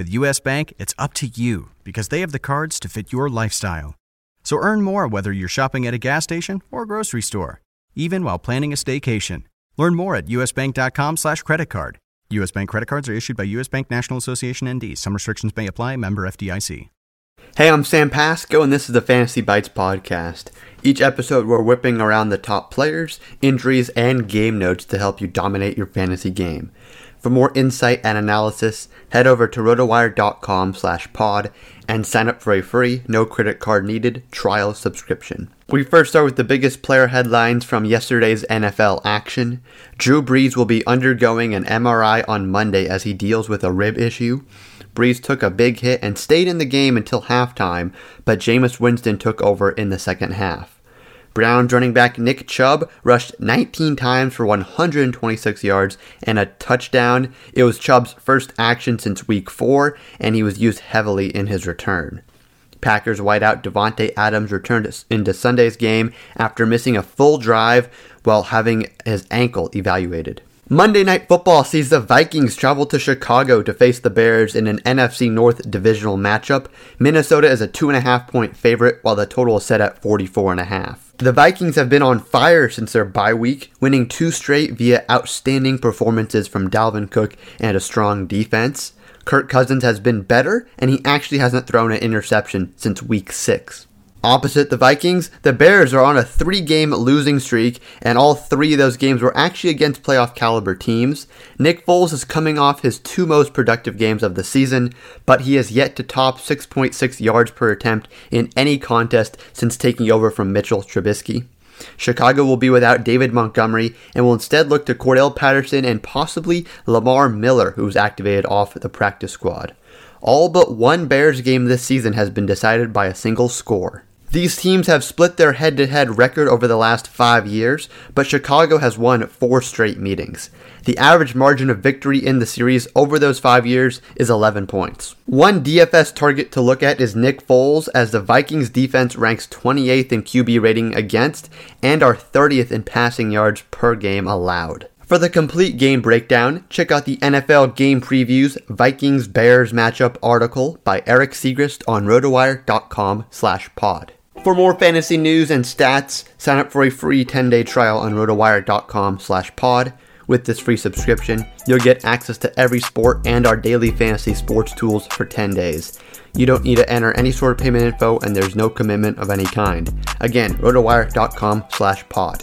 With US Bank, it's up to you because they have the cards to fit your lifestyle. So earn more whether you're shopping at a gas station or grocery store, even while planning a staycation. Learn more at usbank.com slash credit card. US Bank credit cards are issued by US Bank National Association ND. Some restrictions may apply. Member FDIC. Hey, I'm Sam Pasco, and this is the Fantasy Bites podcast. Each episode, we're whipping around the top players, injuries, and game notes to help you dominate your fantasy game. For more insight and analysis, head over to rotowire.com slash pod and sign up for a free, no credit card needed trial subscription. We first start with the biggest player headlines from yesterday's NFL action. Drew Brees will be undergoing an MRI on Monday as he deals with a rib issue. Brees took a big hit and stayed in the game until halftime, but Jameis Winston took over in the second half. Browns running back Nick Chubb rushed 19 times for 126 yards and a touchdown. It was Chubb's first action since week 4, and he was used heavily in his return. Packers wideout Davante Adams returned into Sunday's game after missing a full drive while having his ankle evaluated. Monday Night Football sees the Vikings travel to Chicago to face the Bears in an NFC North divisional matchup. Minnesota is a two and a half point favorite, while the total is set at 44 and a half. The Vikings have been on fire since their bye week, winning two straight via outstanding performances from Dalvin Cook and a strong defense. Kirk Cousins has been better, and he actually hasn't thrown an interception since week six. Opposite the Vikings, the Bears are on a three game losing streak, and all three of those games were actually against playoff caliber teams. Nick Foles is coming off his two most productive games of the season, but he has yet to top 6.6 yards per attempt in any contest since taking over from Mitchell Trubisky. Chicago will be without David Montgomery and will instead look to Cordarrelle Patterson and possibly Lamar Miller, who was activated off the practice squad. All but one Bears game this season has been decided by a single score. These teams have split their head to head record over the last five years, but Chicago has won four straight meetings. The average margin of victory in the series over those five years is 11 points. One DFS target to look at is Nick Foles, as the Vikings defense ranks 28th in QB rating against and are 30th in passing yards per game allowed. For the complete game breakdown, check out the NFL Game Previews Vikings Bears matchup article by Erik Siegrist on rotowire.com slash pod. For more fantasy news and stats, sign up for a free 10-day trial on rotowire.com slash pod. With this free subscription, you'll get access to every sport and our daily fantasy sports tools for 10 days. You don't need to enter any sort of payment info and there's no commitment of any kind. Again, rotowire.com slash pod.